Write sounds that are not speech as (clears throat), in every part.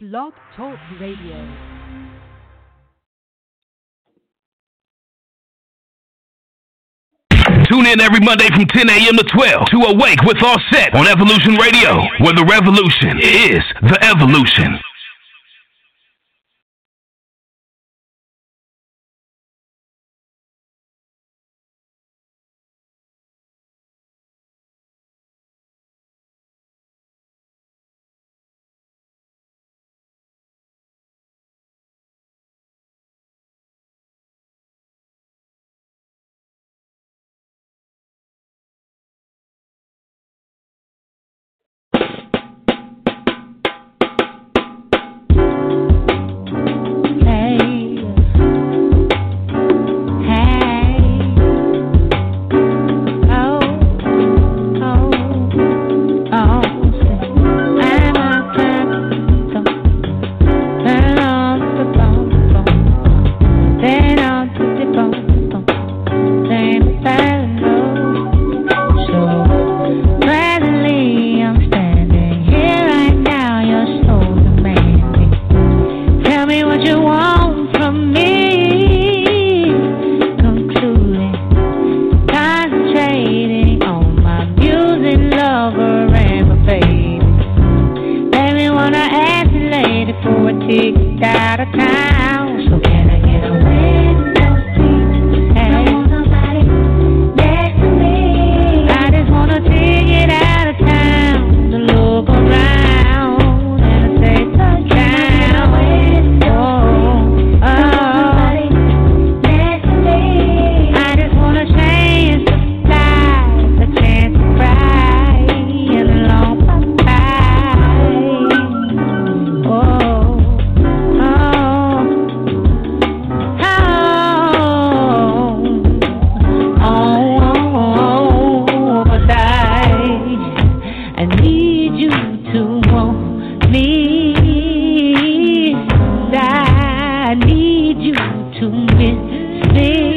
Blog Talk Radio. Tune in every Monday from 10 a.m. to 12 to Awake with Auset on Evolution Radio, where the revolution is the evolution. Ah,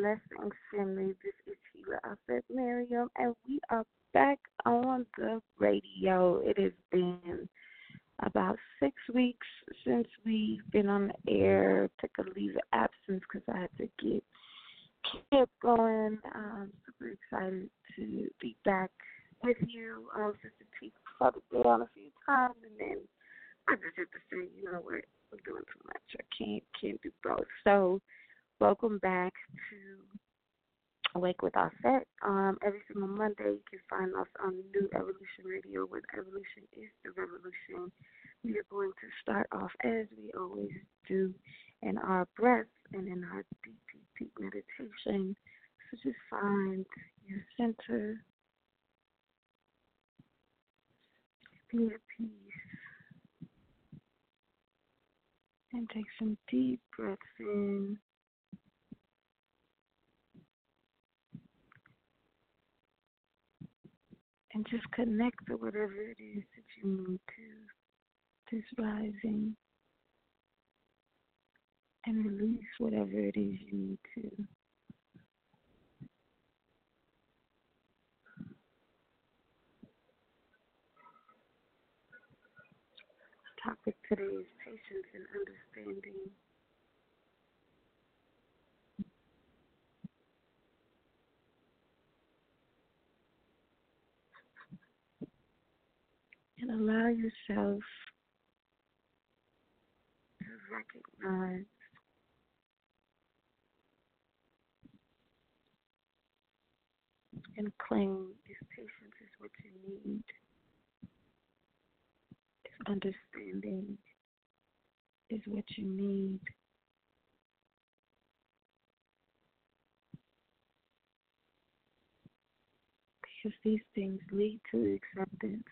Blessings family. This is Hila said Miriam, and we are back on the radio. It has been about six weeks since we've been on the air. Took a leave of absence because I had to get kept going. I'm super excited to be back with you. Um, Sister T tried to get on a few times, and then I just had to say, you know what, I'm doing too much. I can't can't do both. So Welcome back to Awake with Auset. Um, every single Monday, you can find us on New Evolution Radio with Evolution is the Revolution. We are going to start off as we always do in our breath and in our deep, deep, deep meditation. So just find your center, be at peace, and take some deep breaths in. And just connect to whatever it is that you need to this rising and release whatever it is you need to. Topic today is patience and understanding. and allow yourself recognize and claim if patience is what you need, if understanding is what you need. Because these things lead to acceptance.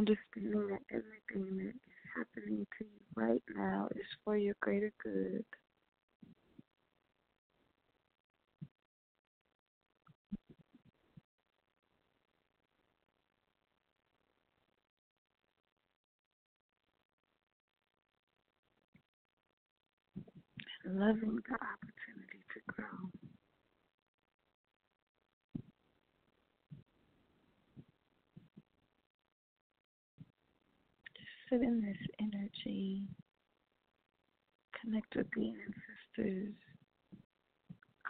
Understanding that everything that is happening to you right now is for your greater good. Loving the opportunity to grow. Sit in this energy, connect with the ancestors,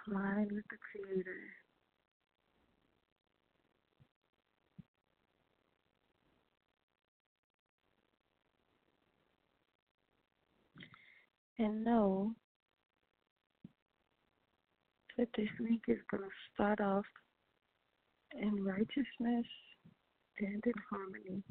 align with the Creator. And know that this week is going to start off in righteousness and in harmony.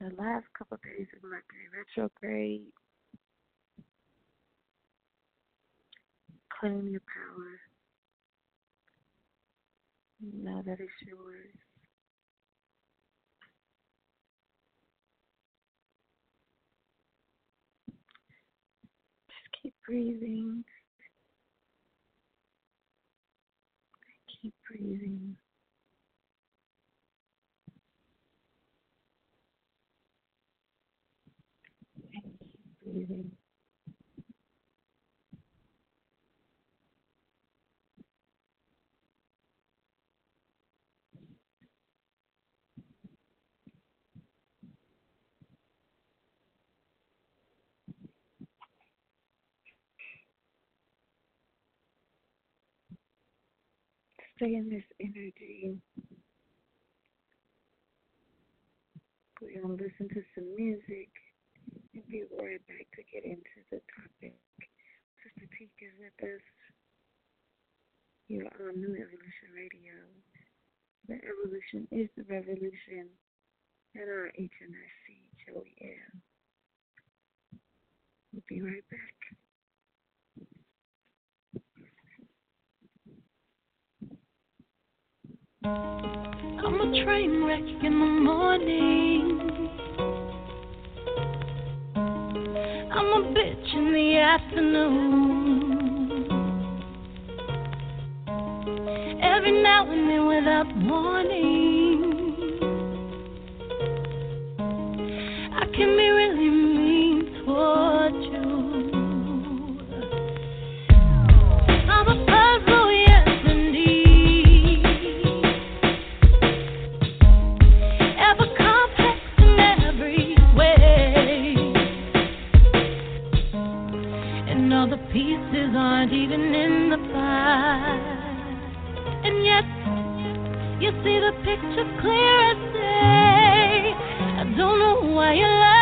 The last couple of days of Mercury retrograde. Claim your power. Know that it's yours. Just keep breathing. Keep breathing. Stay in this energy. We're going to listen to some music and be right back to get into the topic. Sister Teak is with us. You're on New Evolution Radio. The evolution is the revolution. And our HNIC, Joey M. We'll be right back. I'm a train wreck in the morning. I'm a bitch in the afternoon. Every now and then without warning, even in the fight. And yet, you see the picture clear as day. I don't know why you lie.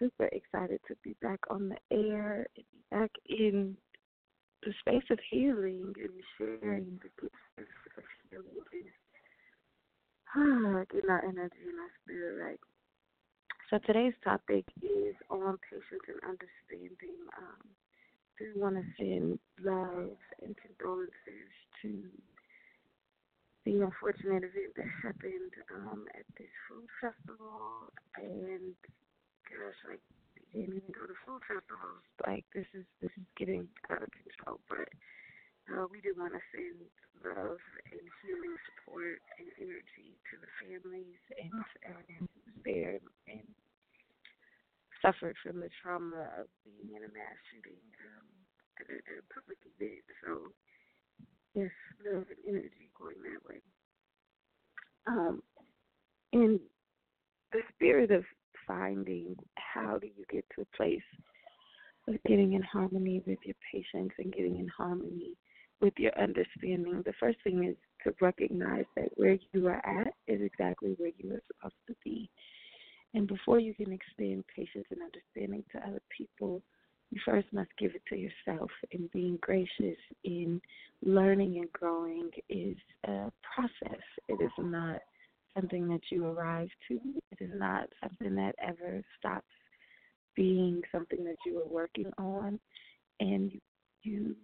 So excited to be back on the air. Back in the space of Michigan and the folks of the Northwestern. Ha, kind of an energetic feel right. So today's topic is on patience and understanding. Um, do want to send love and condolences to the unfortunate event that happened um, at this food festival. And gosh, like didn't even go to food festivals. Like this is this is getting out of control. But uh, we do want to send love and healing support and energy to the families and everyone who's there and suffered from the trauma of being in a mass shooting um, at, a, at a public event. So, yes, love energy going that way. Um, in the spirit of finding how do you get to a place of getting in harmony with your patients and getting in harmony with your understanding, the first thing is to recognize that where you are at is exactly where you are supposed to be And before you can extend patience and understanding to other people, you first must give it to yourself. And being gracious in learning and growing is a process. It is not something that you arrive to. It is not something that ever stops being something that you are working on. And you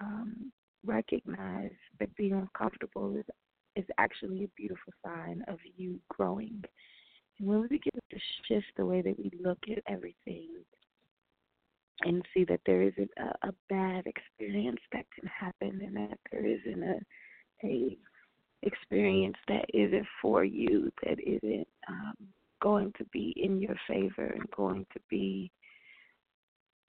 um, recognize that being uncomfortable is is actually a beautiful sign of you growing. And when we begin to shift the way that we look at everything and see that there isn't a, a bad experience that can happen and that there isn't a a experience that isn't for you, that isn't um, going to be in your favor and going to be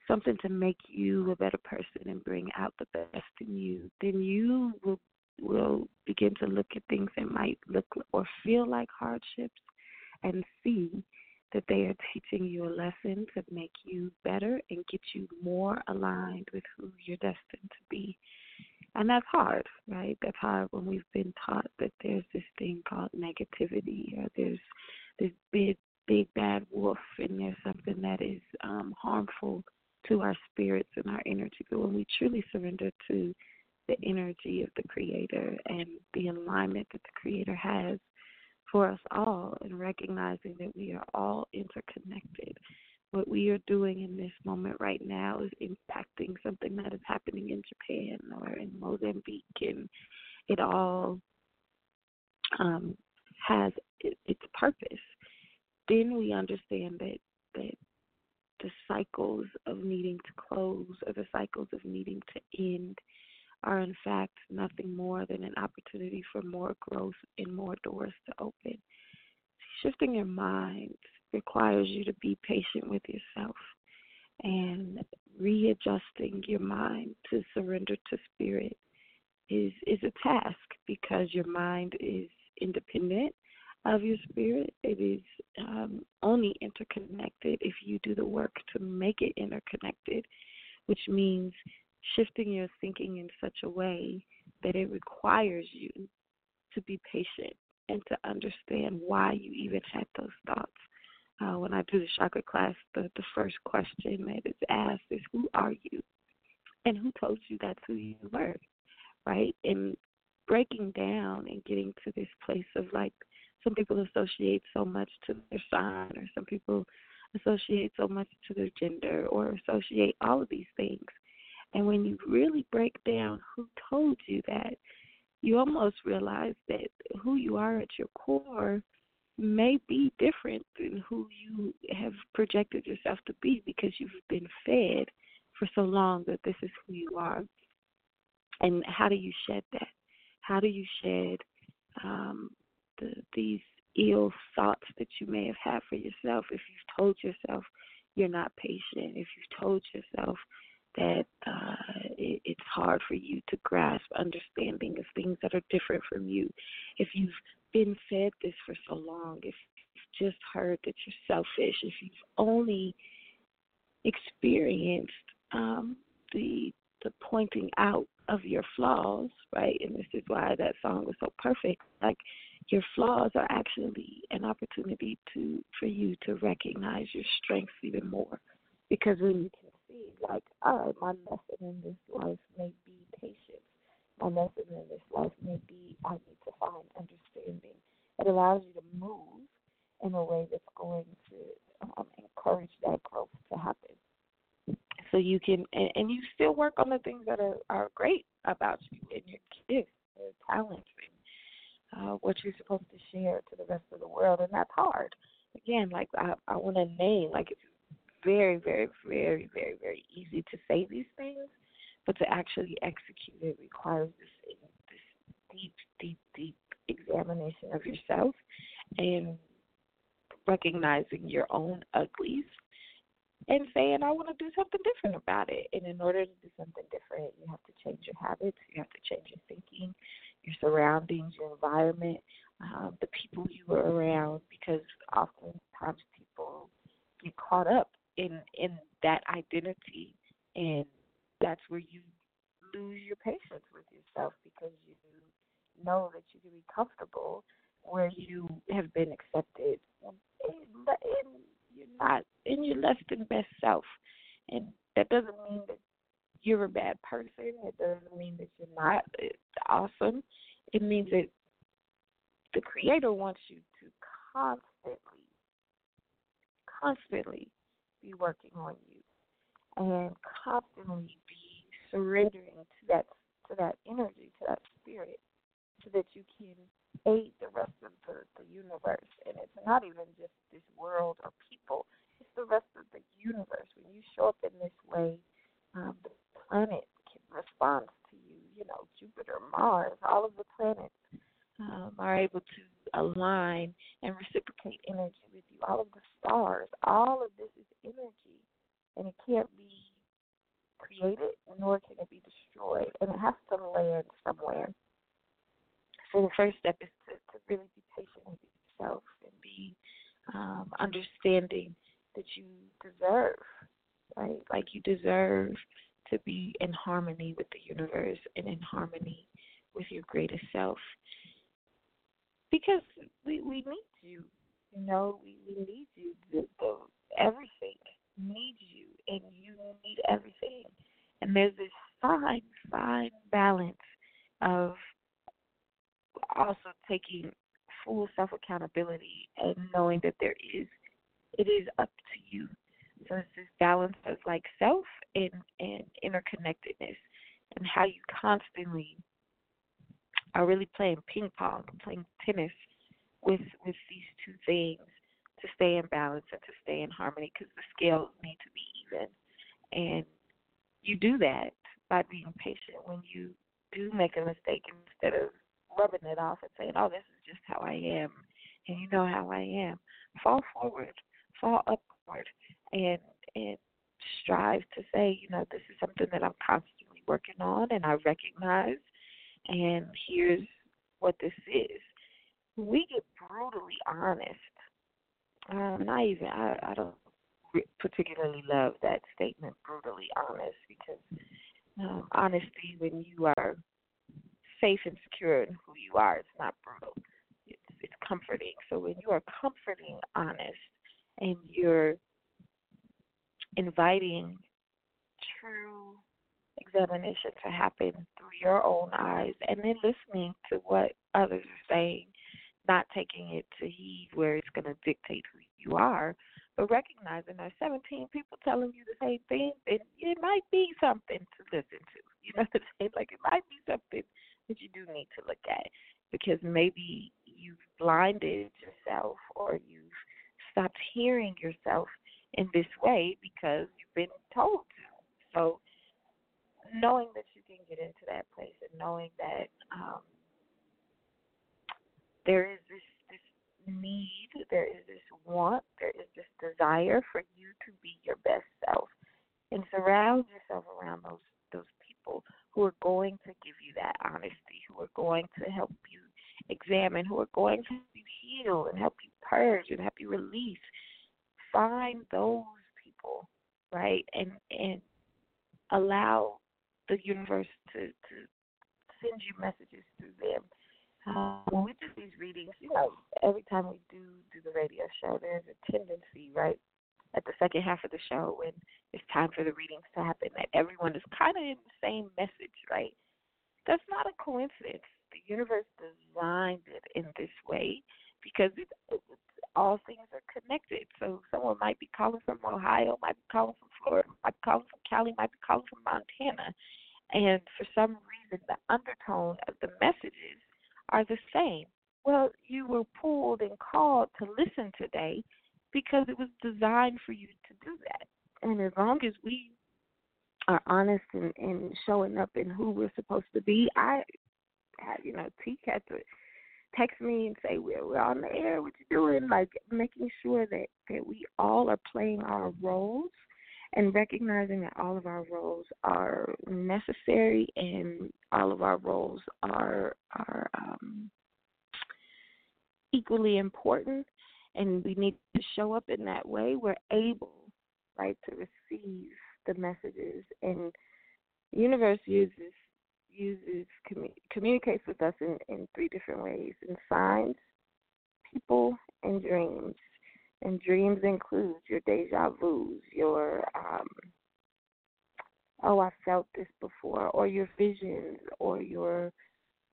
something to make you a better person and bring out the best in you, then you will will begin to look at things that might look or feel like hardships and see that they are teaching you a lesson to make you better and get you more aligned with who you're destined to be. And that's hard, right? That's hard when we've been taught that there's this thing called negativity or there's this big, big bad wolf and there's something that is um, harmful to our spirits and our energy. But when we truly surrender to the energy of the Creator and the alignment that the Creator has for us all, and recognizing that we are all interconnected. What we are doing in this moment right now is impacting something that is happening in Japan or in Mozambique, and it all um, has its purpose. Then we understand that that the cycles of needing to close or the cycles of needing to end are in fact nothing more than an opportunity for more growth and more doors to open. Shifting your mind requires you to be patient with yourself and readjusting your mind to surrender to spirit is is a task because your mind is independent of your spirit. It is um, only interconnected if you do the work to make it interconnected, which means shifting your thinking in such a way that it requires you to be patient and to understand why you even had those thoughts. Uh, when I do the chakra class, the, the first question that is asked is, Who are you? And who told you that's who you were? Right? And breaking down and getting to this place of like, some people associate so much to their sign, or some people associate so much to their gender, or associate all of these things. And when you really break down who told you that, you almost realize that who you are at your core may be different than who you have projected yourself to be because you've been fed for so long that this is who you are. And how do you shed that? How do you shed um, the, these ill thoughts that you may have had for yourself if you've told yourself you're not patient, if you've told yourself that uh, it, it's hard for you to grasp understanding of things that are different from you. If you've been fed this for so long, if you've just heard that you're selfish, if you've only experienced um, the the pointing out of your flaws, right? And this is why that song was so perfect. Like your flaws are actually an opportunity to for you to recognize your strengths even more. Because when you see, like, all right, my lesson in this life may be patience. My lesson in this life may be I need to find understanding. It allows you to move in a way that's going to um, encourage that growth to happen. So you can, and, and you still work on the things that are, are great about you and your gifts, your talents, and uh, what you're supposed to share to the rest of the world. And that's hard. Again, like I, I want to name, like it's very, very, very, very, very easy to say these things, but to actually execute it requires this, this deep, deep, deep examination of yourself and recognizing your own uglies and saying, I want to do something different about it. And in order to do something different, you have to change your habits, you have to change your thinking, your surroundings, your environment, um, the people you were around, because oftentimes people get caught up in in that identity, and that's where you lose your patience with yourself because you know that you can be comfortable where you have been accepted. And in you're not in your less than best self. And that doesn't mean that you're a bad person. It doesn't mean that you're not awesome. It means that the Creator wants you to constantly, constantly be working on you and constantly be surrendering to that to that energy, to that spirit, so that you can aid the rest of the, the universe. And it's not even just this world or people, it's the rest of the universe. When you show up in this way, um, the planet can respond to you. You know, Jupiter, Mars, all of the planets um, are able to align and reciprocate energy with you. All of the stars, all of this is energy, and it can't be created, nor can it be destroyed, and it has to land somewhere. So the first step is to, to really be patient with yourself and be um, understanding that you deserve, right? Like you deserve to be in harmony with the universe and in harmony with your greatest self. Because we we need you, you know, we, we need you. The, the, everything needs you, and you need everything. And there's this fine, fine balance of also taking full self accountability and knowing that there is it is up to you. So it's this balance of like self and, and interconnectedness and how you constantly are really playing ping pong, playing tennis with with these two things to stay in balance and to stay in harmony because the scales need to be even. And you do that by being patient when you do make a mistake instead of rubbing it off and saying, "Oh, this is just how I am," and you know how I am. Fall forward, fall upward, and and strive to say, you know, this is something that I'm constantly working on, and I recognize, and here's what this is. We get brutally honest. Um, I even I, I don't particularly love that statement, brutally honest, because um, honesty when you are safe and secure in who you are. It's not brutal. It's it's comforting. So when you are comforting, honest, and you're inviting true examination to happen through your own eyes, and then listening to what others are saying, not taking it to heed where it's going to dictate who you are, but recognizing there's 17 people telling you the same thing, and it might be something to listen to. (laughs) You know what I'm saying? Like it might be something that you do need to look at because maybe you've blinded yourself or you've stopped hearing yourself in this way because you've been told to. So knowing that you can get into that place and knowing that um, there is this this need, there is this want, there is this desire for you to be your best self, and surround yourself around those those people who are going to give you that honesty, who are going to help you examine, who are going to help you heal and help you purge and help you release. Find those people, right? And and allow the universe to, to send you messages through them. Um, when we do these readings, you know, every time we do do the radio show, there's a tendency, right, at the second half of the show when it's time for the readings to happen that everyone is kind of in the same message, right? That's not a coincidence. The universe designed it in this way because it, all things are connected. So someone might be calling from Ohio, might be calling from Florida, might be calling from Cali, might be calling from Montana. And for some reason, the undertone of the messages are the same. Well, you were pulled and called to listen today because it was designed for you to do that. And as long as we are honest and, and showing up in who we're supposed to be, I, have you know, T had to text me and say we're we're on the air. What you doing? Like making sure that that we all are playing our roles and recognizing that all of our roles are necessary and all of our roles are are um, equally important and we need to show up in that way, we're able, right, to receive the messages. And universe uses uses commu- communicates with us in, in three different ways: in signs, people, and dreams. And dreams include your deja vus, your um, oh I felt this before, or your visions, or your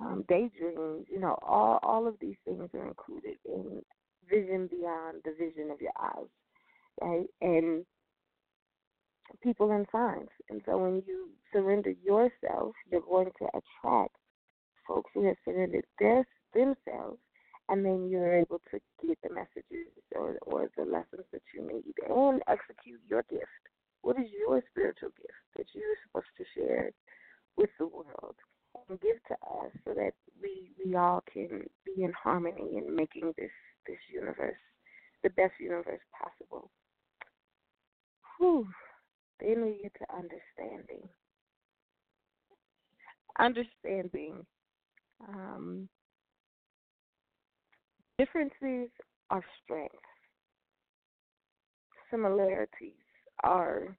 um, daydreams. You know, all all of these things are included in vision beyond the vision of your eyes, right? And people and signs. And so when you surrender yourself, you're going to attract folks who have surrendered their themselves and then you're able to get the messages or or the lessons that you need and execute your gift. What is your spiritual gift that you're supposed to share with the world and give to us so that we we all can be in harmony in making this this universe the best universe possible. Whew. Then we get to understanding. Understanding um, differences are strengths. Similarities are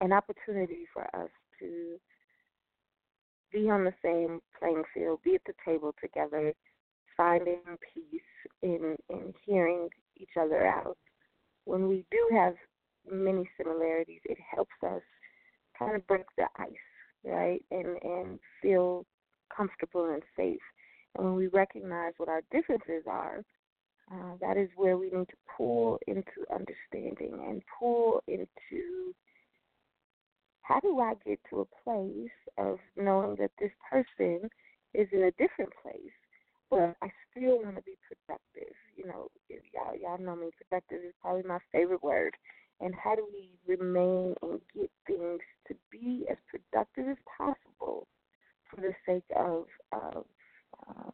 an opportunity for us to be on the same playing field, be at the table together, finding peace in in hearing each other out. When we do have many similarities, it helps us kind of break the ice, right? And and feel comfortable and safe. And when we recognize what our differences are, uh, that is where we need to pull into understanding and pull into how do I get to a place of knowing that this person is in a different place, but I still want to be productive. You know, y'all y'all know me. Productive is probably my favorite word. And how do we remain and get things to be as productive as possible for the sake of, of um,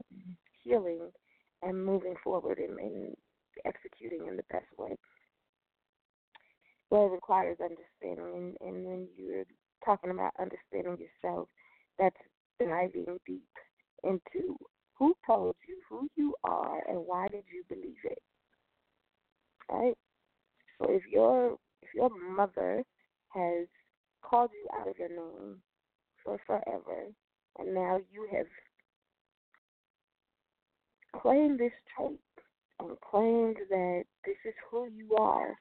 healing and moving forward and, and executing in the best way. Well, it requires understanding, and, and when you're talking about understanding yourself, that's diving deep into who told you who you are and why did you believe it. Right? So if your if your mother has called you out of your name for forever, and now you have claimed this trait and claimed that this is who you are.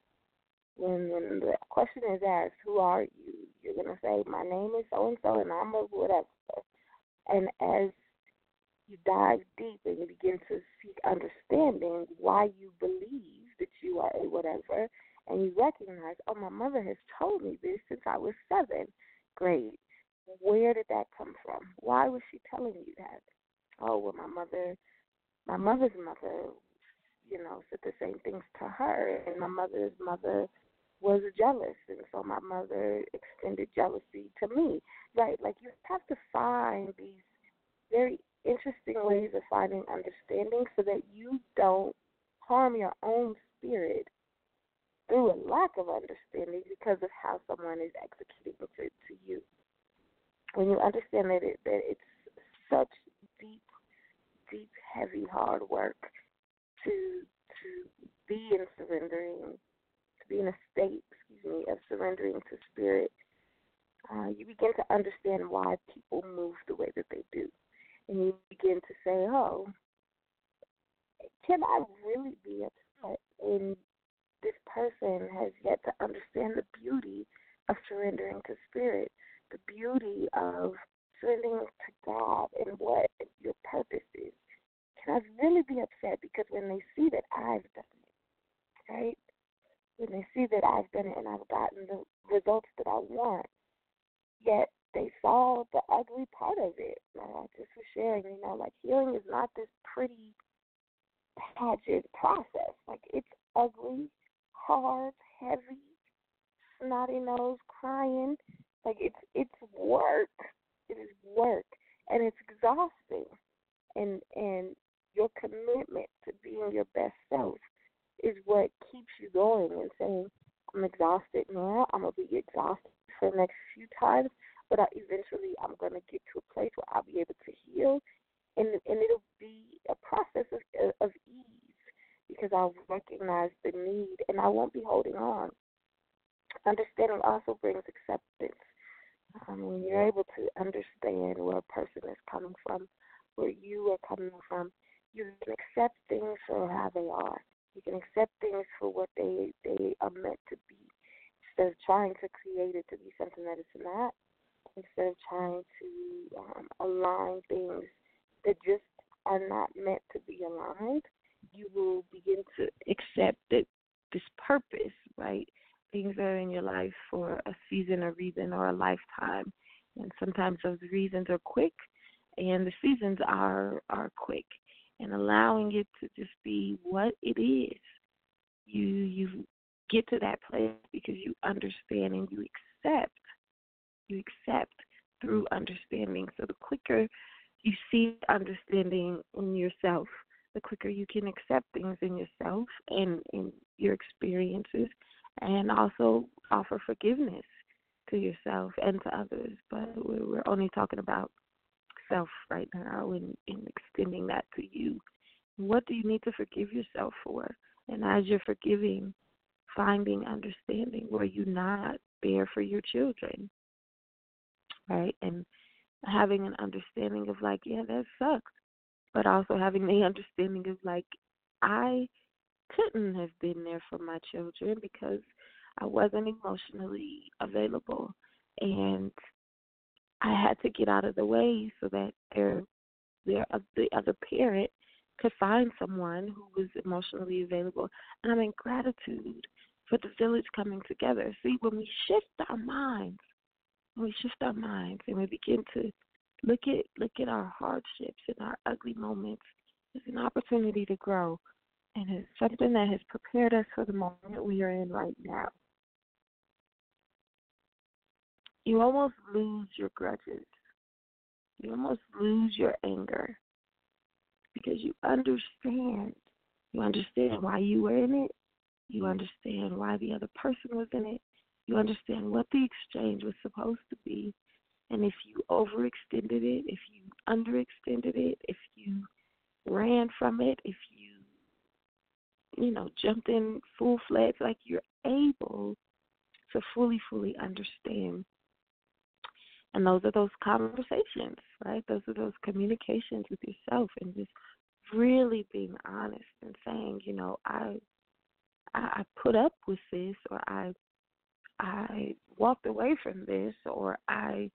When when the question is asked, who are you? You're gonna say, my name is so and so, and I'm a whatever. And as you dive deep and you begin to seek understanding why you believe that you are a whatever, and you recognize, oh, my mother has told me this since I was seven. Great. Where did that come from? Why was she telling you that? Oh, well, my mother my mother's mother, you know, said the same things to her, and my mother's mother was jealous, and so my mother extended jealousy to me. Right? Like you have to find these very interesting ways of finding understanding, so that you don't harm your own spirit through a lack of understanding because of how someone is executing it to, you. When you understand that it that it's such deep deep, heavy, hard work to to be in surrendering, to be in a state, excuse me, of surrendering to spirit. Uh, you begin to understand why people move the way that they do, and you begin to say, "Oh, can I really be upset?" And this person has yet to understand the beauty of surrendering to spirit, the beauty of surrendering to God and what your purpose is. Can I really be upset because when they see that I've done it, right? When they see that I've done it and I've gotten the results that I want, yet they saw the ugly part of it. Like I just was sharing, you know, like healing is not this pretty pageant process. Like it's ugly, hard, heavy, snotty nose, crying. Like it's it's work. It is work, and it's exhausting. And and your commitment to being your best self is what keeps you going and saying, I'm exhausted now. I'm gonna be exhausted for the next few times, but I, eventually I'm gonna get to a place where I'll be able to heal, and and it'll be a process of, of ease because I'll recognize the need and I won't be holding on. Understanding also brings acceptance. Um, when you're able to understand where a person is coming from, where you are coming from, you can accept things for how they are. You can accept things for what they they are meant to be instead of trying to create it to be something that it's not. Instead of trying to um, align things that just are not meant to be aligned, you will begin to accept that this purpose, right? Things are in your life for a season, a reason, or a lifetime. And sometimes those reasons are quick, and the seasons are are quick. And allowing it to just be what it is, you you get to that place because you understand and you accept. You accept through understanding. So the quicker you see understanding in yourself, the quicker you can accept things in yourself and in your experiences and also offer forgiveness to yourself and to others. But we're only talking about self right now and, and extending that to you. What do you need to forgive yourself for? And as you're forgiving, finding understanding where you not there for your children. Right? And having an understanding of like, yeah, that sucks. But also having the (laughs) understanding of like I couldn't have been there for my children because I wasn't emotionally available and I had to get out of the way so that their their uh, the other parent could find someone who was emotionally available. And I'm in gratitude for the village coming together. See, when we shift our minds, we shift our minds and we begin to look at look at our hardships and our ugly moments, as an opportunity to grow. And it's something that has prepared us for the moment we are in right now. You almost lose your grudges. You almost lose your anger because you understand. You understand why you were in it. You understand why the other person was in it. You understand what the exchange was supposed to be. And if you overextended it, if you underextended it, if you ran from it, if you, you know, jumped in full fledged, like you're able to fully, fully understand. And those are those conversations, right? Those are those communications with yourself and just really being honest and saying, you know, I I put up with this or I I walked away from this or I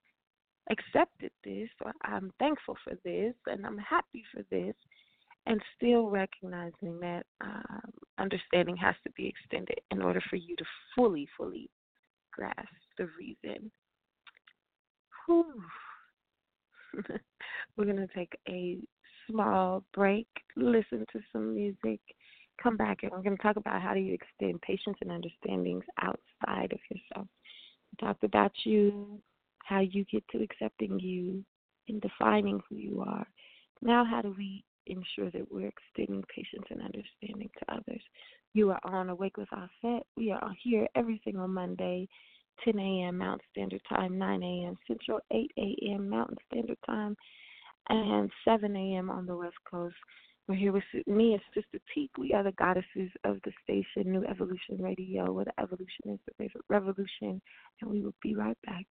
accepted this or I'm thankful for this and I'm happy for this and still recognizing that um, understanding has to be extended in order for you to fully, fully grasp the reason. (laughs) We're going to take a small break, listen to some music, come back, and we're going to talk about how do you extend patience and understandings outside of yourself. We talked about you, how you get to accepting you and defining who you are. Now, how do we ensure that we're extending patience and understanding to others? You are on Awake with Auset. We are here every single Monday, 10 a.m. Mountain Standard Time, 9 a.m. Central, 8 a.m. Mountain Standard Time, and 7 a.m. on the West Coast. We're here with me and Sister Teak. We are the goddesses of the station, New Evolution Radio, where the evolution is the favorite revolution. And we will be right back.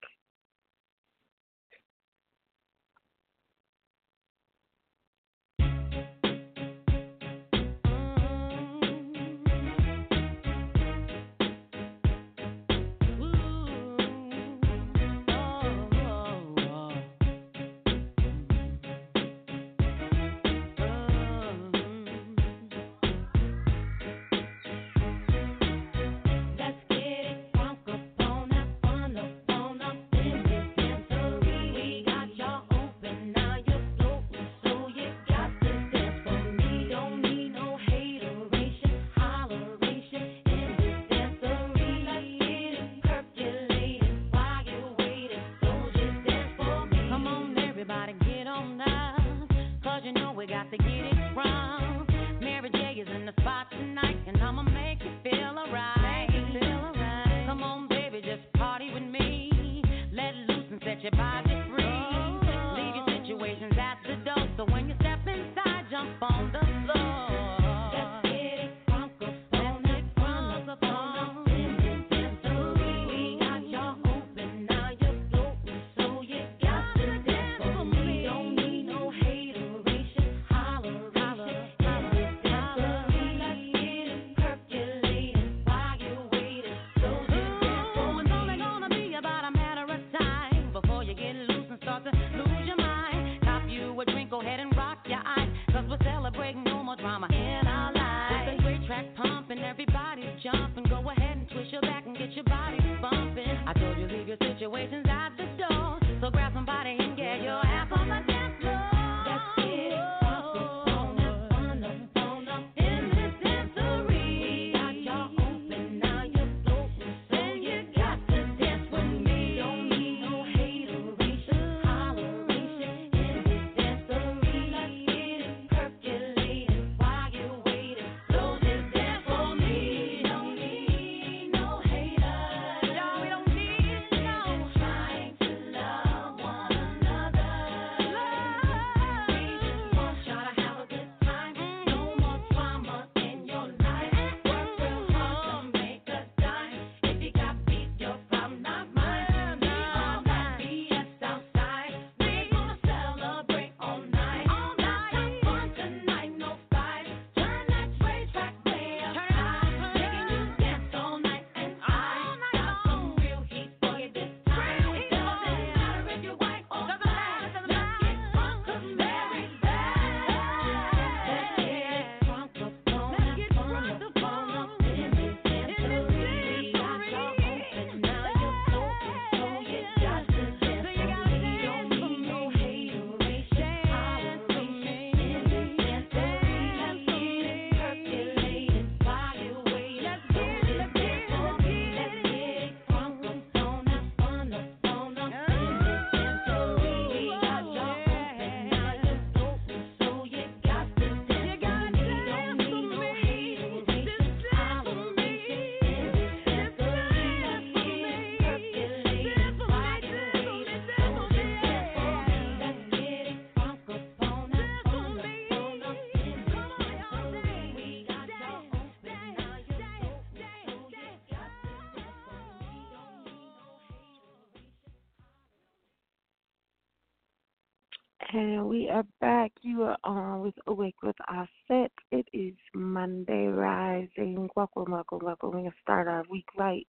And we are back. You are on with Awake with our set. It is Monday Rising. Welcome, welcome, welcome. We're going to start our week right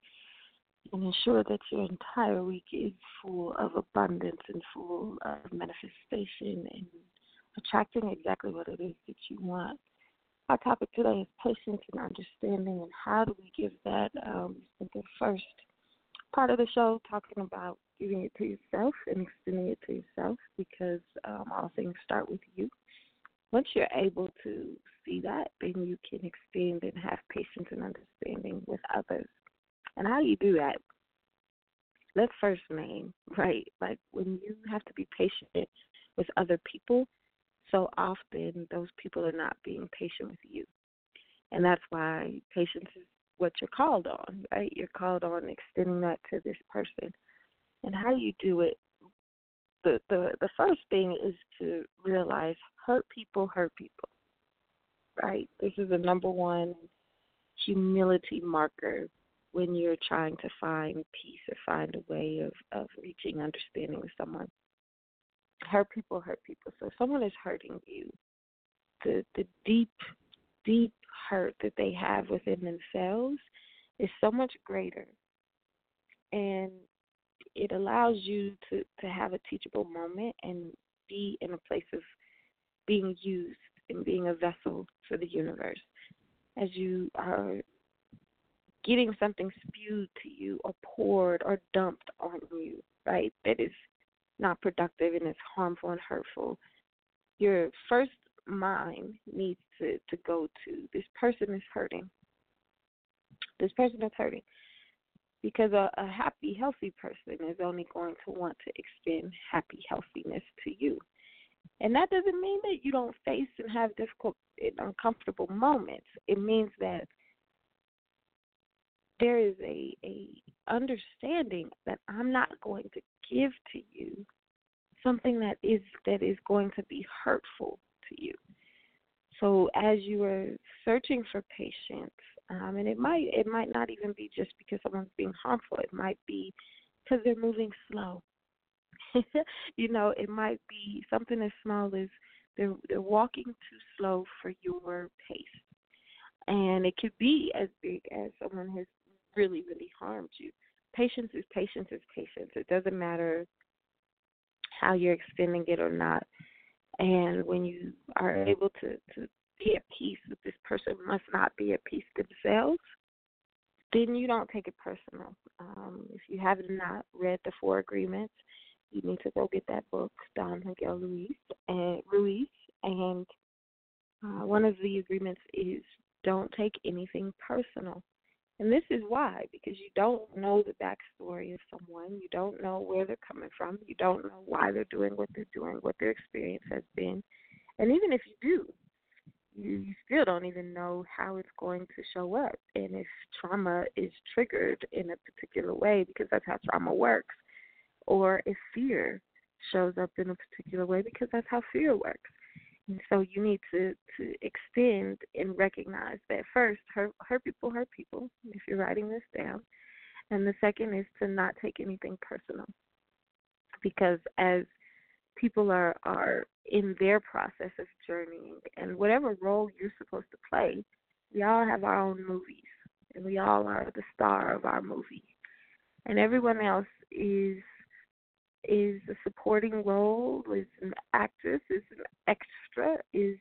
and ensure that your entire week is full of abundance and full of manifestation and attracting exactly what it is that you want. Our topic today is patience and understanding, and how do we give that? Um, the first part of the show talking about giving it to yourself and extending it to yourself because um, all things start with you. Once you're able to see that, then you can extend and have patience and understanding with others. And how you do that? Let's first name, right? Like when you have to be patient with other people, so often those people are not being patient with you. And that's why patience is what you're called on, right? You're called on extending that to this person. And how you do it, the the the first thing is to realize hurt people hurt people, right? This is the number one humility marker when you're trying to find peace or find a way of of reaching understanding with someone. Hurt people hurt people. So if someone is hurting you, the the deep deep hurt that they have within themselves is so much greater and it allows you to to have a teachable moment and be in a place of being used and being a vessel for the universe. As you are getting something spewed to you or poured or dumped on you right that is not productive and is harmful and hurtful your first mind needs to to go to this person is hurting. This person is hurting because a, a happy, healthy person is only going to want to extend happy healthiness to you. And that doesn't mean that you don't face and have difficult and uncomfortable moments. It means that there is a, a understanding that I'm not going to give to you something that is that is going to be hurtful to you. So as you are searching for patience, um, and it might it might not even be just because someone's being harmful. It might be because they're moving slow. (laughs) you know, it might be something as small as they're they're walking too slow for your pace, and it could be as big as someone has really really harmed you. Patience is patience is patience. It doesn't matter how you're extending it or not. And when you are able to, to be at peace with this person must not be at peace themselves, then you don't take it personal. Um, if you have not read the Four Agreements, you need to go get that book, Don Miguel Ruiz and Ruiz. And uh, one of the agreements is don't take anything personal. And this is why, because you don't know the backstory of someone, you don't know where they're coming from, you don't know why they're doing what they're doing, what their experience has been. And even if you do, you, still don't even know how it's going to show up and if trauma is triggered in a particular way, because that's how trauma works, or if fear shows up in a particular way, because that's how fear works. And so you need to to extend and recognize that first, hurt hurt people hurt people. If you're writing this down, and the second is to not take anything personal, because as people are are in their process of journeying and whatever role you're supposed to play, we all have our own movies, and we all are the star of our movie, and everyone else is is a supporting role, is an actress, is an extra, is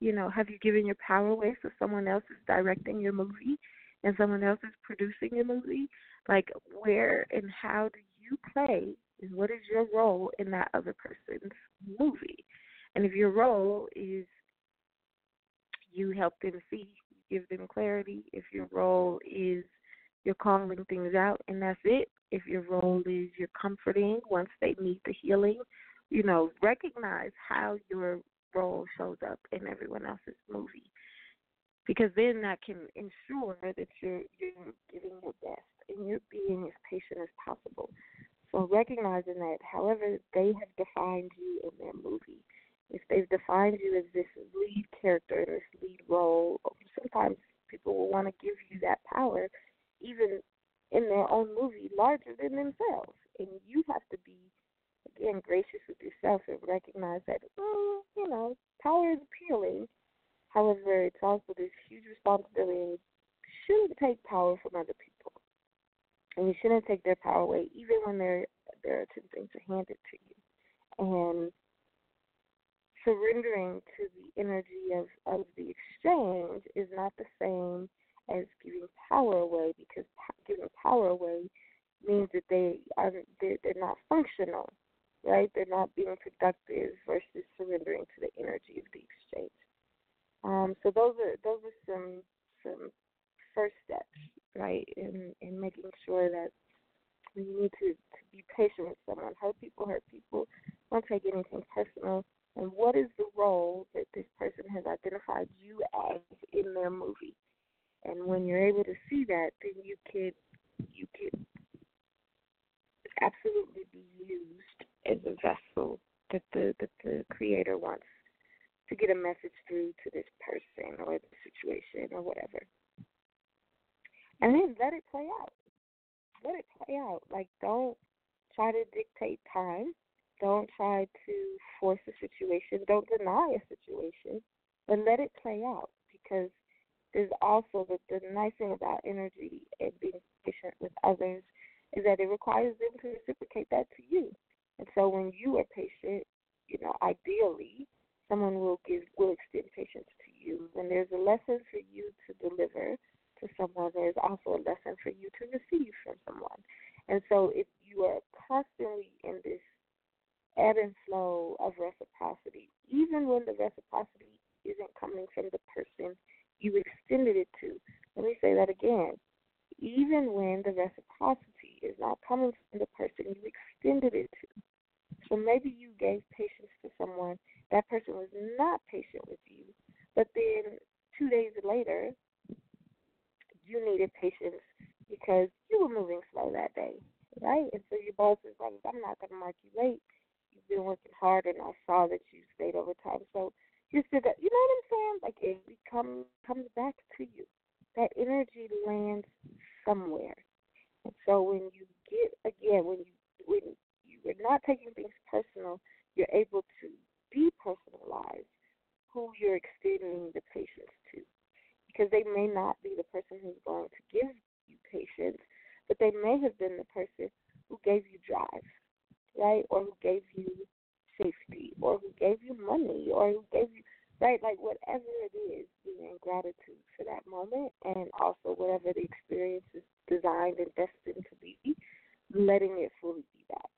you know, have you given your power away so someone else is directing your movie and someone else is producing your movie? Like where and how do you play and what is your role in that other person's movie? And if your role is you help them see, give them clarity, if your role is you're calling things out and that's it, if your role is you're comforting once they need the healing, you know, recognize how your role shows up in everyone else's movie. Because then that can ensure that you're you're giving your best and you're being as patient as possible. So recognizing that however they have defined you in their movie, if they've defined you as this lead character, this lead role, sometimes people will want to give you that power even in their own movie larger than themselves. And you have to be, again, gracious with yourself and recognize that, mm, you know, power is appealing. However, it's also this huge responsibility. You shouldn't take power from other people. And you shouldn't take their power away, even when they're they're attempting to hand it to you. And surrendering to the energy of, of the exchange is not the same as giving power away because giving power away means that they are they're, they're not functional, right? They're not being productive versus surrendering to the energy of the exchange. Um, so those are those are some some first steps, right? And and making sure that you need to, to be patient with someone. Hurt people hurt people. Don't take anything personal. And what is the role that this person has identified you as in their movie? And when you're able to see that, then you can you can absolutely be used as a vessel that the that the creator wants to get a message through to this person or the situation or whatever. And then let it play out. Let it play out. Like don't try to dictate time. Don't try to force a situation. Don't deny a situation. But let it play out because there's also the, the nice thing about energy and being patient with others is that it requires them to reciprocate that to you. And so when you are patient, you know, ideally, someone will give will extend patience to you. When there's a lesson for you to deliver to someone, there's also a lesson for you to receive from someone. And so if you are constantly in this ebb and flow of reciprocity, even when the reciprocity isn't coming from the person you extended it to. Let me say that again. Even when the reciprocity is not coming from the person you extended it to. So maybe you gave patience to someone, that person was not patient with you, but then two days later, you needed patience because you were moving slow that day, right? And so your boss is like, I'm not going to mark you late. You've been working hard, and I saw that you stayed overtime. So just to, you know what I'm saying? Like it comes comes back to you. That energy lands somewhere. And so when you get again, when you when you are not taking things personal, you're able to depersonalize who you're extending the patience to. Because they may not be the person who's going to give you patience, but they may have been the person who gave you drive, right? Or who gave you safety or who gave you money or who gave you right? Like whatever it is, being in gratitude for that moment and also whatever the experience is designed and destined to be, letting it fully be that.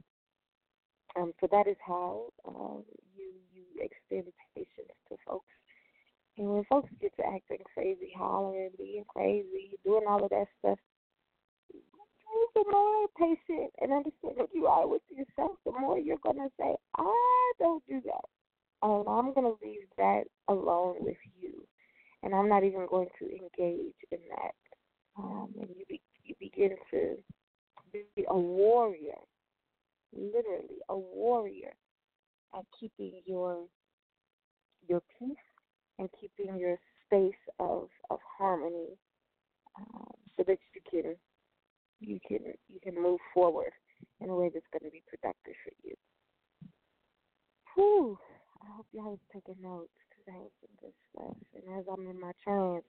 Um, so that is how um, you you extend patience to folks. And when folks get to acting crazy, hollering, being crazy, doing all of that stuff, the more patient and understanding you are with yourself, the more you're going to say, I don't do that. Um, I'm going to leave that alone with you. And I'm not even going to engage in that. Um, and you, be, you begin to be a warrior, literally a warrior at keeping your your peace and keeping your space of, of harmony um, so that you can you can you can move forward in a way that's going to be productive for you. Whew. I hope y'all was taking notes because I was in good stuff. And as I'm in my trance,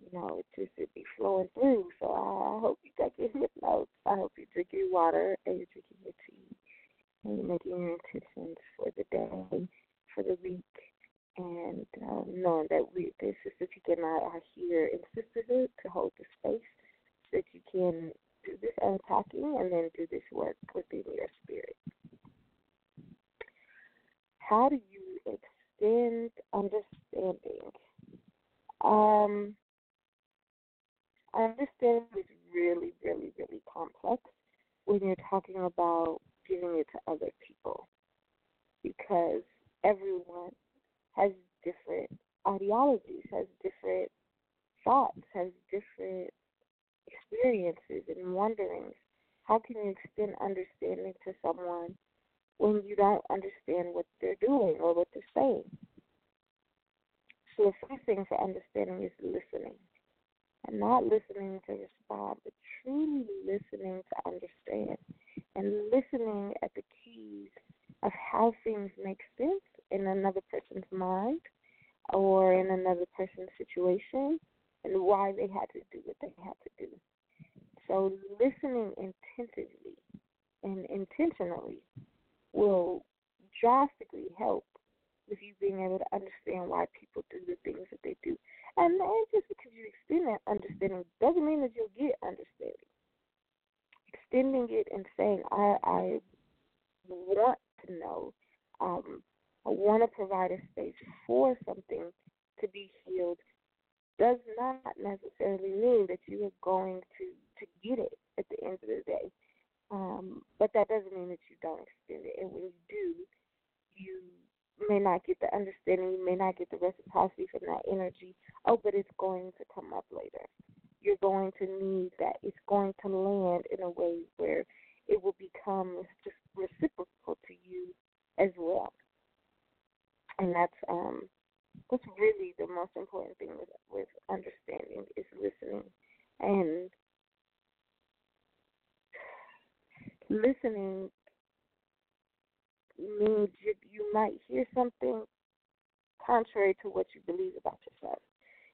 you know, it just it be flowing through. So I, hope you taking your (laughs) notes. I hope you're drinking water and you're drinking your tea and you're making your intentions for the day, for the week, and um, knowing that we, the Sister Tika and I are here in sisterhood to hold the space so that you can do this unpacking and then do this work within your spirit. How do you extend understanding? Um, understanding is really, really, really complex when you're talking about giving it to other people because everyone has different ideologies, has different thoughts, has different experiences and wonderings. How can you extend understanding to someone when you don't understand what they're doing or what they're saying? So the first thing for understanding is listening. And not listening to respond, but truly listening to understand. And listening at the keys of how things make sense in another person's mind or in another person's situation and why they had to do what they had to do. So listening intensively and intentionally will drastically help with you being able to understand why people do the things that they do. And just because you extend that understanding doesn't mean that you'll get understanding. Extending it and saying, I, I want to know, um, I want to provide a space for something to be healed does not necessarily mean that you are going to, to get it at the end of the day. Um, but that doesn't mean that you don't extend it. And when you do, you may not get the understanding, you may not get the reciprocity from that energy. Oh, but it's going to come up later. You're going to need that. It's going to land in a way where it will become just reciprocal to you as well. And that's um that's really the most important thing with with understanding is listening and listening means you, you might hear something contrary to what you believe about yourself.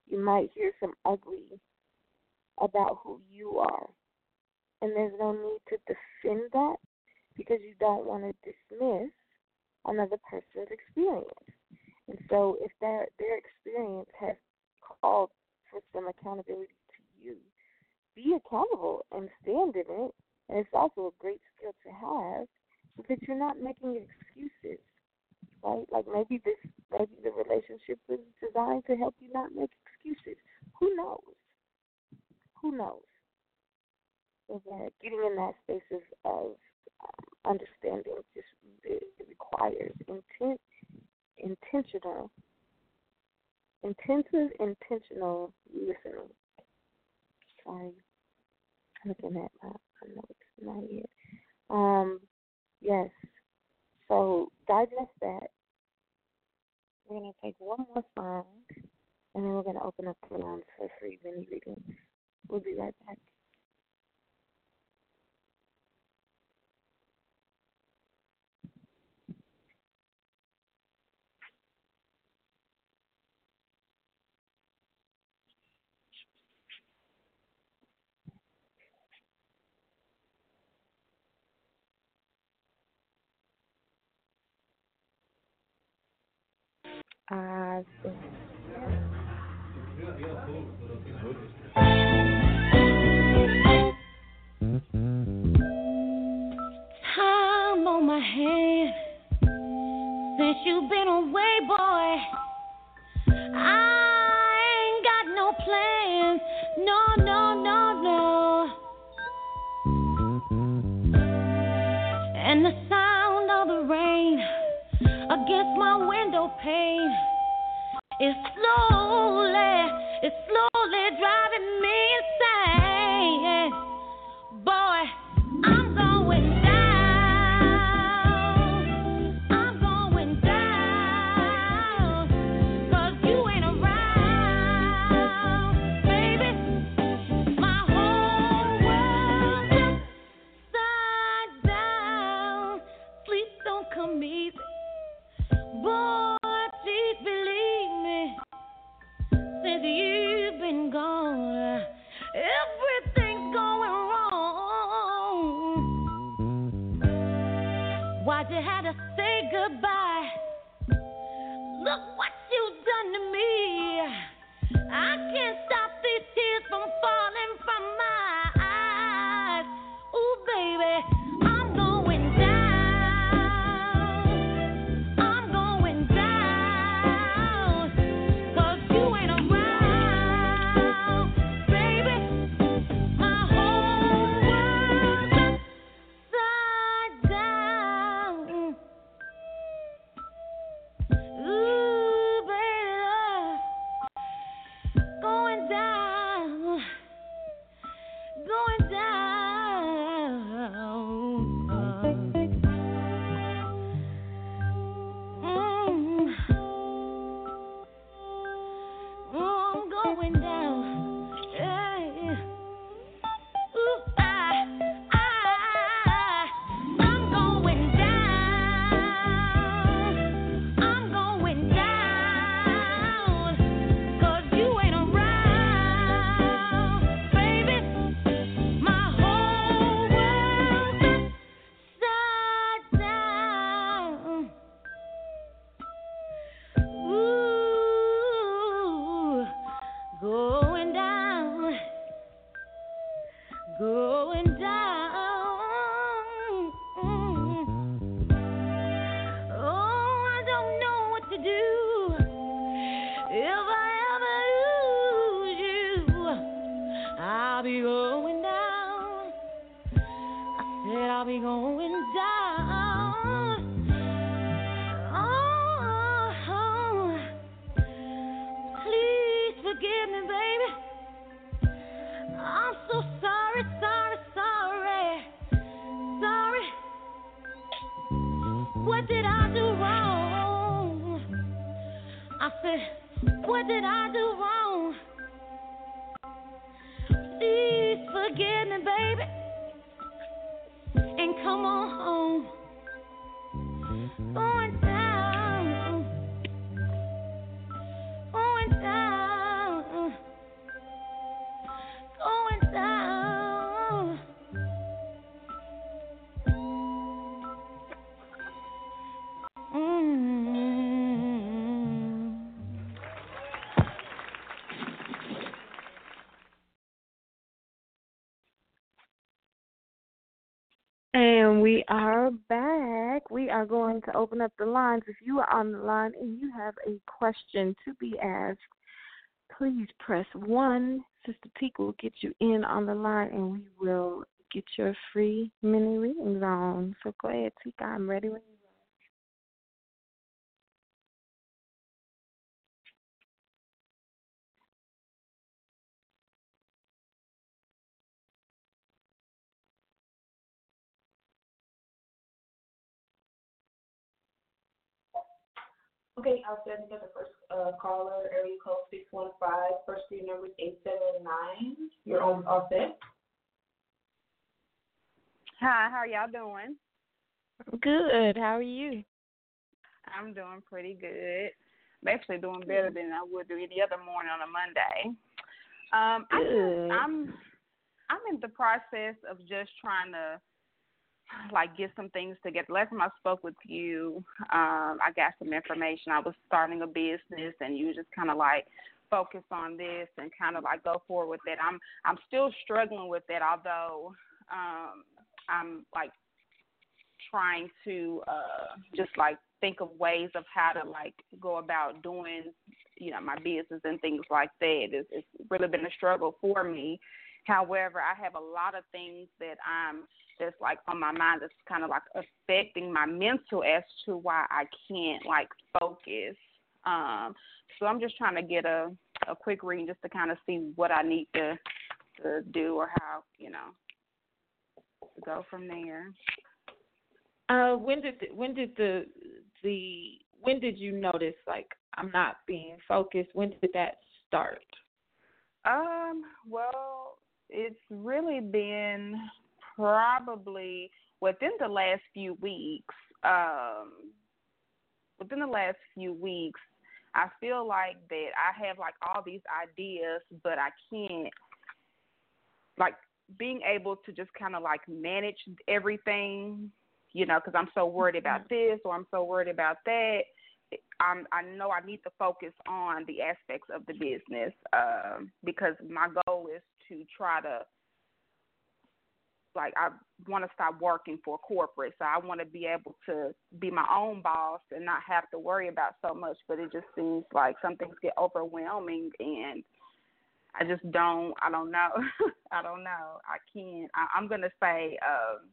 You might hear some ugly about who you are. And there's no need to defend that because you don't want to dismiss another person's experience. And so if their their experience has called for some accountability to you, be accountable and stand in it. And it's also a great skill to have because you're not making excuses, right? Like maybe this, maybe the relationship was designed to help you not make excuses. Who knows? Who knows? So that uh, getting in that space of, of understanding just it, requires intent intentional, intensive, intentional listening. Sorry, looking at my, my notes my head. Um, yes. So digest that. We're gonna take one more song, and then we're gonna open up the lines for free mini readings. We'll be right back. I think. Time on my hand since you've been away, boy. My window pane open up the lines. If you are on the line and you have a question to be asked, please press one. Sister Teak will get you in on the line and we will get your free mini readings on. So go ahead, Tika. I'm ready when you Okay, I'll send you the first uh, caller, area code 615. First three numbers 879. You're on all set. Hi, how are y'all doing? Good. How are you? I'm doing pretty good. I'm actually doing better than I would do any other morning on a Monday. Um, I'm, Good. I'm I'm in the process of just trying to like get some things together. Last time I spoke with you, um, I got some information. I was starting a business, and you just kind of like focus on this and kind of like go forward with it. I'm I'm still struggling with it, although um, I'm like trying to uh, just like think of ways of how to like go about doing you know my business and things like that. It's, it's really been a struggle for me. However, I have a lot of things that I'm that's like on my mind that's kind of like affecting my mental as to why I can't like focus. Um, so I'm just trying to get a a quick read just to kind of see what I need to to do or how you know to go from there. Uh, when did the, when did the the when did you notice like I'm not being focused? When did that start? Um, well, it's really been probably within the last few weeks. Um, within the last few weeks, I feel like that I have like all these ideas, but I can't like being able to just kind of like manage everything, you know, because I'm so worried about Mm-hmm. this or I'm so worried about that. I'm, I know I need to focus on the aspects of the business um, because my goal is to try to like I want to stop working for corporate, so I want to be able to be my own boss and not have to worry about so much. But it just seems like some things get overwhelming, and I just don't. I don't know. (laughs) I don't know. I can't. I, I'm gonna say um,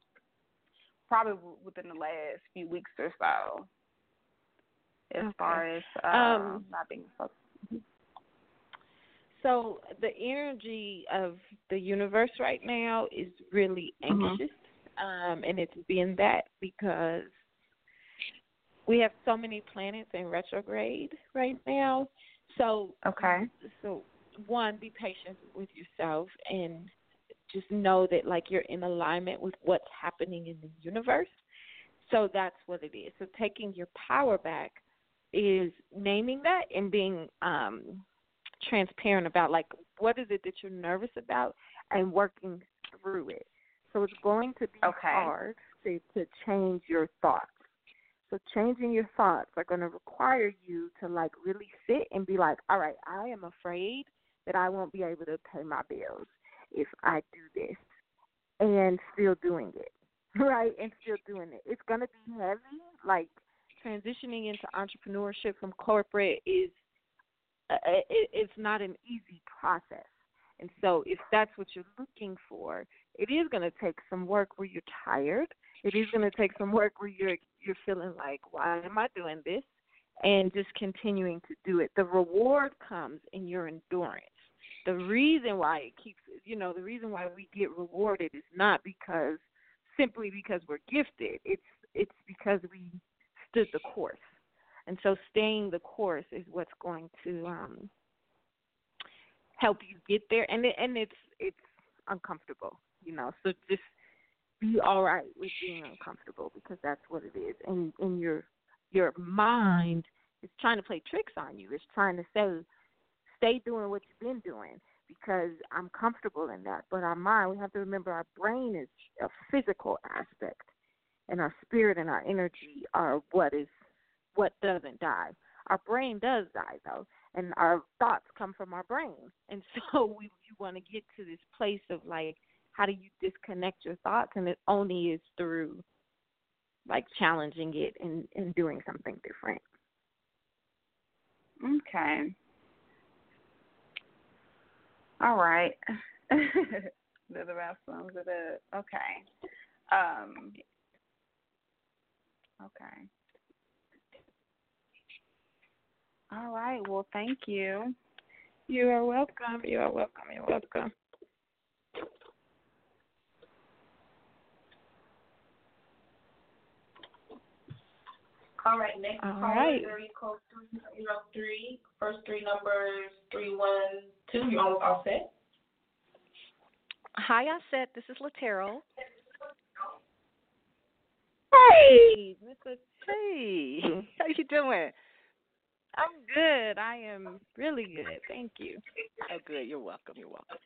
probably within the last few weeks or so, as Okay. far as uh, Um, not being focused. So the energy of the universe right now is really Mhm. anxious, um, and it's been that because we have so many planets in retrograde right now. So Okay. so one, be patient with yourself and just know that like you're in alignment with what's happening in the universe. So that's what it is. So taking your power back is naming that and being um transparent about like what is it that you're nervous about and working through it. So it's going to be Okay. hard to to change your thoughts. So changing your thoughts are going to require you to like really sit and be like, all right, I am afraid that I won't be able to pay my bills if I do this, and still doing it, (laughs) right? And still doing it. It's going to be heavy. Like transitioning into entrepreneurship from corporate is Uh, it, it's not an easy process. And so, if that's what you're looking for, it is going to take some work where you're tired. It is going to take some work where you're you're feeling like, why am I doing this? And just continuing to do it. The reward comes in your endurance. The reason why it keeps, you know, the reason why we get rewarded is not because simply because we're gifted. It's it's because we stood the course. And so staying the course is what's going to um help you get there and it, and it's it's uncomfortable, you know. So just be all right with being uncomfortable because that's what it is. And and your your mind is trying to play tricks on you. It's trying to say, stay doing what you've been doing because I'm comfortable in that. But our mind, we have to remember our brain is a physical aspect and our spirit and our energy are what is what doesn't die. Our brain does die though, and our thoughts come from our brain. (laughs) And so we you want to get to this place of like how do you disconnect your thoughts and it only is through like challenging it and, and doing something different. Okay. All right. That about sums it. Okay. Um. Okay. All right. Well, thank you. You are welcome. You are welcome. You're welcome. All right, next All caller, right. area code three zero three. First three numbers three one two. You're almost all set. Hi, Auset. This is Laterrell. Hey, Mr. Hey, how you doing? I'm good. I am really good. Thank you. Oh, good. You're welcome. You're welcome.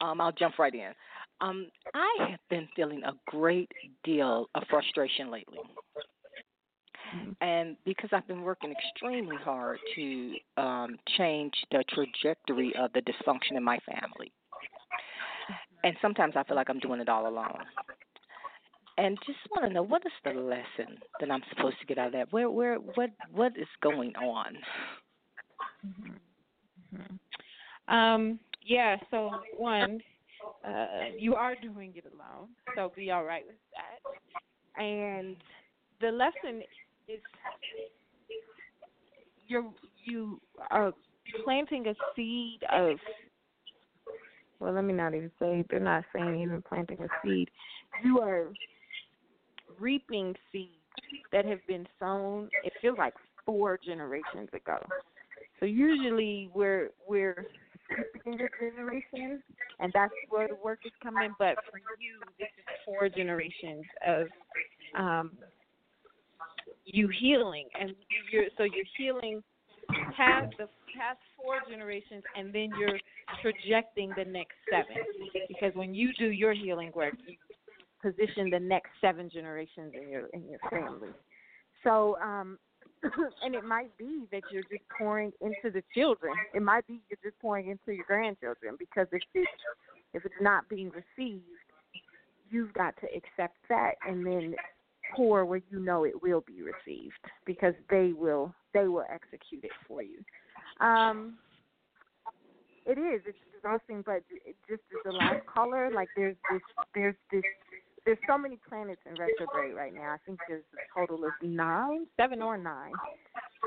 Um, I'll jump right in. Um, I have been feeling a great deal of frustration lately. And because I've been working extremely hard to um, change the trajectory of the dysfunction in my family. And sometimes I feel like I'm doing it all alone. And just want to know what is the lesson that I'm supposed to get out of that? Where, where, what, what is going on? Mm-hmm. Um, yeah, so one, uh, you are doing it alone, so be all right with that. And the lesson is you're you are planting a seed of well let me not even say they're not saying even planting a seed you are reaping seeds that have been sown it feels like four generations ago. So usually we're we're skipping a generation and that's where the work is coming. But for you this is four generations of um you healing and you're so you're healing past the past four generations and then you're projecting the next seven. Because when you do your healing work you position the next seven generations in your in your family. So um (clears throat) and it might be that you're just pouring into the children. It might be you're just pouring into your grandchildren because if it's if it's not being received you've got to accept that and then pour where you know it will be received because they will they will execute it for you. Um, it is it's exhausting, but it just as the last caller, like there's this there's this there's so many planets in retrograde right now. I think there's a total of nine, seven or nine.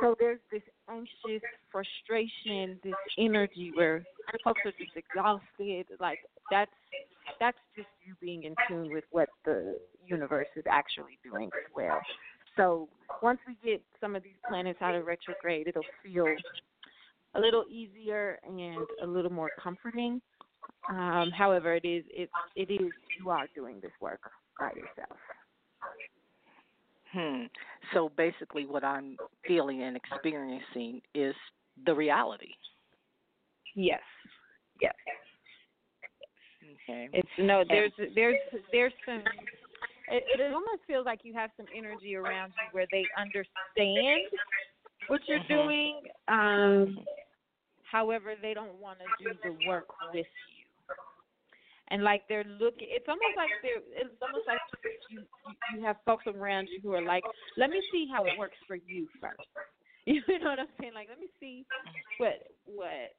So there's this anxious frustration, this energy where folks are just exhausted. Like that's that's just you being in tune with what the universe is actually doing as well. So once we get some of these planets out of retrograde, it'll feel a little easier and a little more comforting. Um, however, it is it it is you are doing this work by yourself. Hmm. So basically, what I'm feeling and experiencing is the reality. Yes. Yes. Okay. It's no. There's there's there's some. It, it almost feels like you have some energy around you where they understand what you're Mhm. doing. Um, however, they don't want to do the work with you. And like they're looking, it's almost like they're. It's almost like you you you have folks around you who are like, let me see how it works for you first. (laughs) You know what I'm saying? Like, let me see what what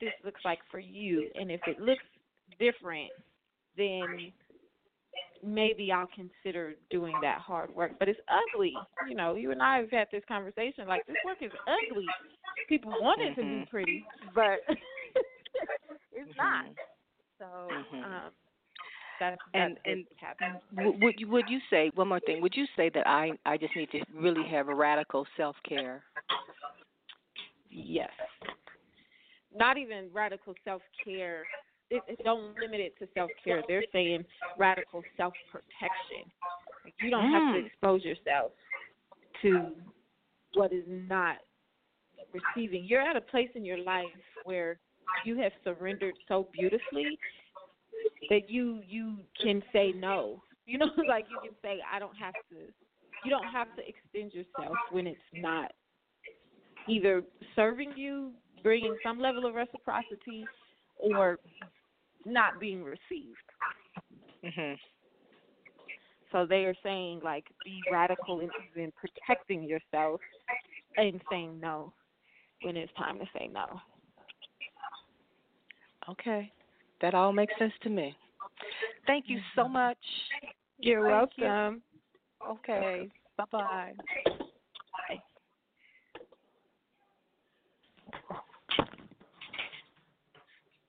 this looks like for you, and if it looks different, then maybe I'll consider doing that hard work. But it's ugly. You know, you and I have had this conversation. Like this work is ugly. People want it to be Mhm. pretty, but (laughs) it's not. So Mhm. um, that's, And- that's and. W- Would you would you say one more thing? Would you say that I I just need to really have a radical self care? Yes. Not even radical self care. It, it don't limit it to self care. They're saying radical self protection. Like you don't have to Mm. expose yourself to what is not receiving. You're at a place in your life where you have surrendered so beautifully that you you can say no. You know, (laughs) like you can say I don't have to. You don't have to extend yourself when it's not either serving you, bringing some level of reciprocity, or not being received. Mhm. So they are saying like be radical in even protecting yourself and saying no when it's time to say no. Okay. That all makes sense to me. Thank you so mm-hmm. much. You're Thank you. welcome. Okay. Bye bye.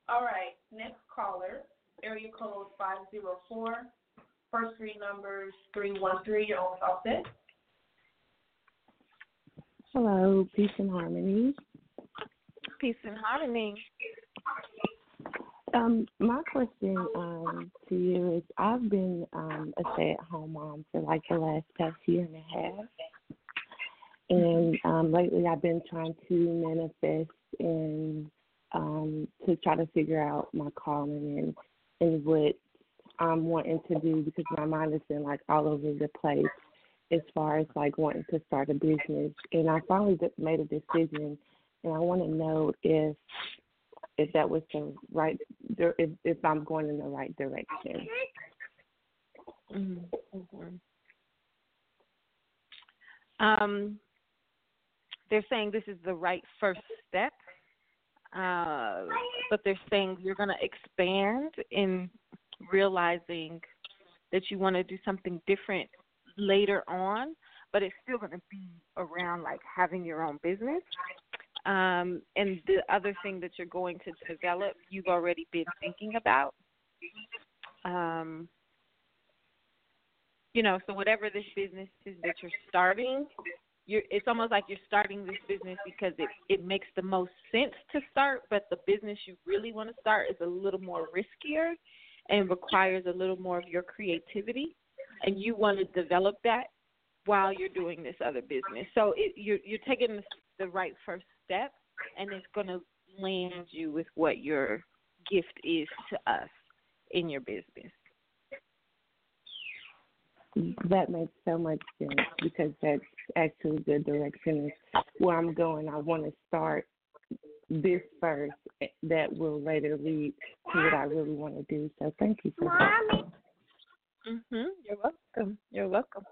All right, next caller, area code five zero four. First three numbers three one three. You're almost all set. Hello, peace and harmony. Peace and harmony. Um, my question um to you is I've been um a stay at home mom for like the last past year and a half. And um lately I've been trying to manifest and um to try to figure out my calling and and what I'm wanting to do because my mind has been like all over the place as far as like wanting to start a business. And I finally made a decision, and I want to know if if that was the right if if I'm going in the right direction. Mm-hmm. Um, they're saying this is the right first step, uh, but they're saying you're going to expand in realizing that you want to do something different later on, but it's still going to be around like having your own business. Um, and the other thing that you're going to develop, you've already been thinking about. Um, you know, so whatever this business is that you're starting, you're it's almost like you're starting this business because it it makes the most sense to start, but the business you really want to start is a little more riskier and requires a little more of your creativity, and you want to develop that while you're doing this other business. So it, you're you're taking the, the right first step, and it's going to land you with what your gift is to us in your business. That makes so much sense because that's actually the direction where I'm going. I want to start this first that will later lead to what I really want to do. So thank you for that. Mhm. You're welcome. You're welcome.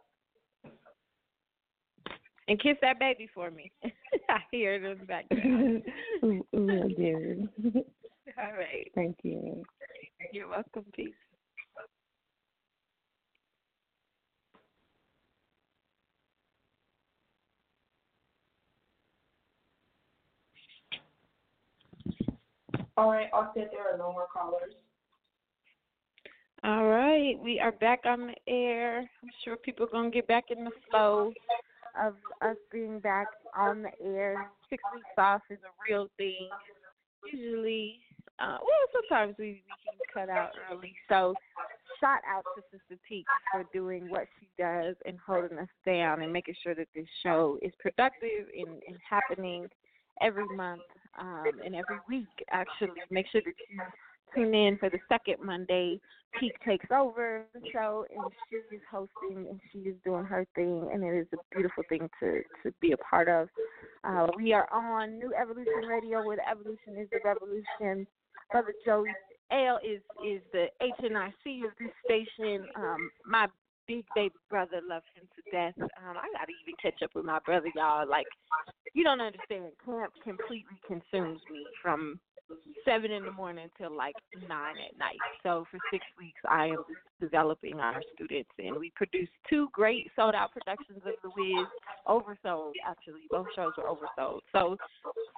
And kiss that baby for me. (laughs) I hear it in the background. (laughs) Will (laughs) do. All right. Thank you. You're welcome. Peace. All right, Auset, there are no more callers. All right, we are back on the air. I'm sure people are gonna get back in the flow of us being back on the air. Six weeks off is a real thing. Usually, uh, well, sometimes we, we can cut out early. So, shout out to Sister Teak for doing what she does and holding us down and making sure that this show is productive and, and happening every month um, and every week. Actually, make sure that you tune in for the second Monday. Peak takes over the show, and she is hosting, and she is doing her thing, and it is a beautiful thing to to be a part of. Uh, we are on New Evolution Radio, where the evolution is the revolution. Brother Joey L is is the HNIC of this station. Um, my big baby brother loves him to death. Um, I gotta even catch up with my brother, y'all. Like, you don't understand. Camp completely consumes me from seven in the morning till like nine at night. So for six weeks, I am developing our students, and we produced two great sold out productions of The Wiz, oversold actually. Both shows were oversold. So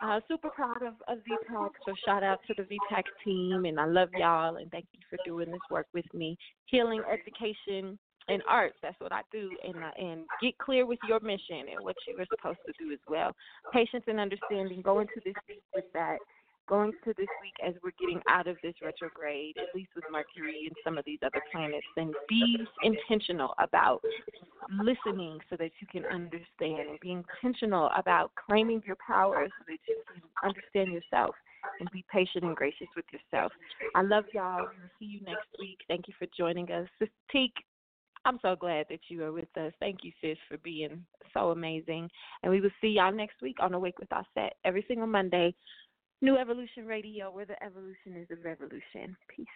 uh, super proud of, of VPAC. So shout out to the VPAC team, and I love y'all, and thank you for doing this work with me. Healing education and arts. That's what I do, and uh, and get clear with your mission and what you are supposed to do as well. Patience and understanding. Go into this week with that. Going to this week as we're getting out of this retrograde, at least with Mercury and some of these other planets, and be intentional about listening so that you can understand, be intentional about claiming your power so that you can understand yourself and be patient and gracious with yourself. I love y'all. We will see you next week. Thank you for joining us. Teak, I'm so glad that you are with us. Thank you, sis, for being so amazing. And we will see y'all next week on Awake with Auset every single Monday. New Evolution Radio, where the evolution is the revolution. Peace.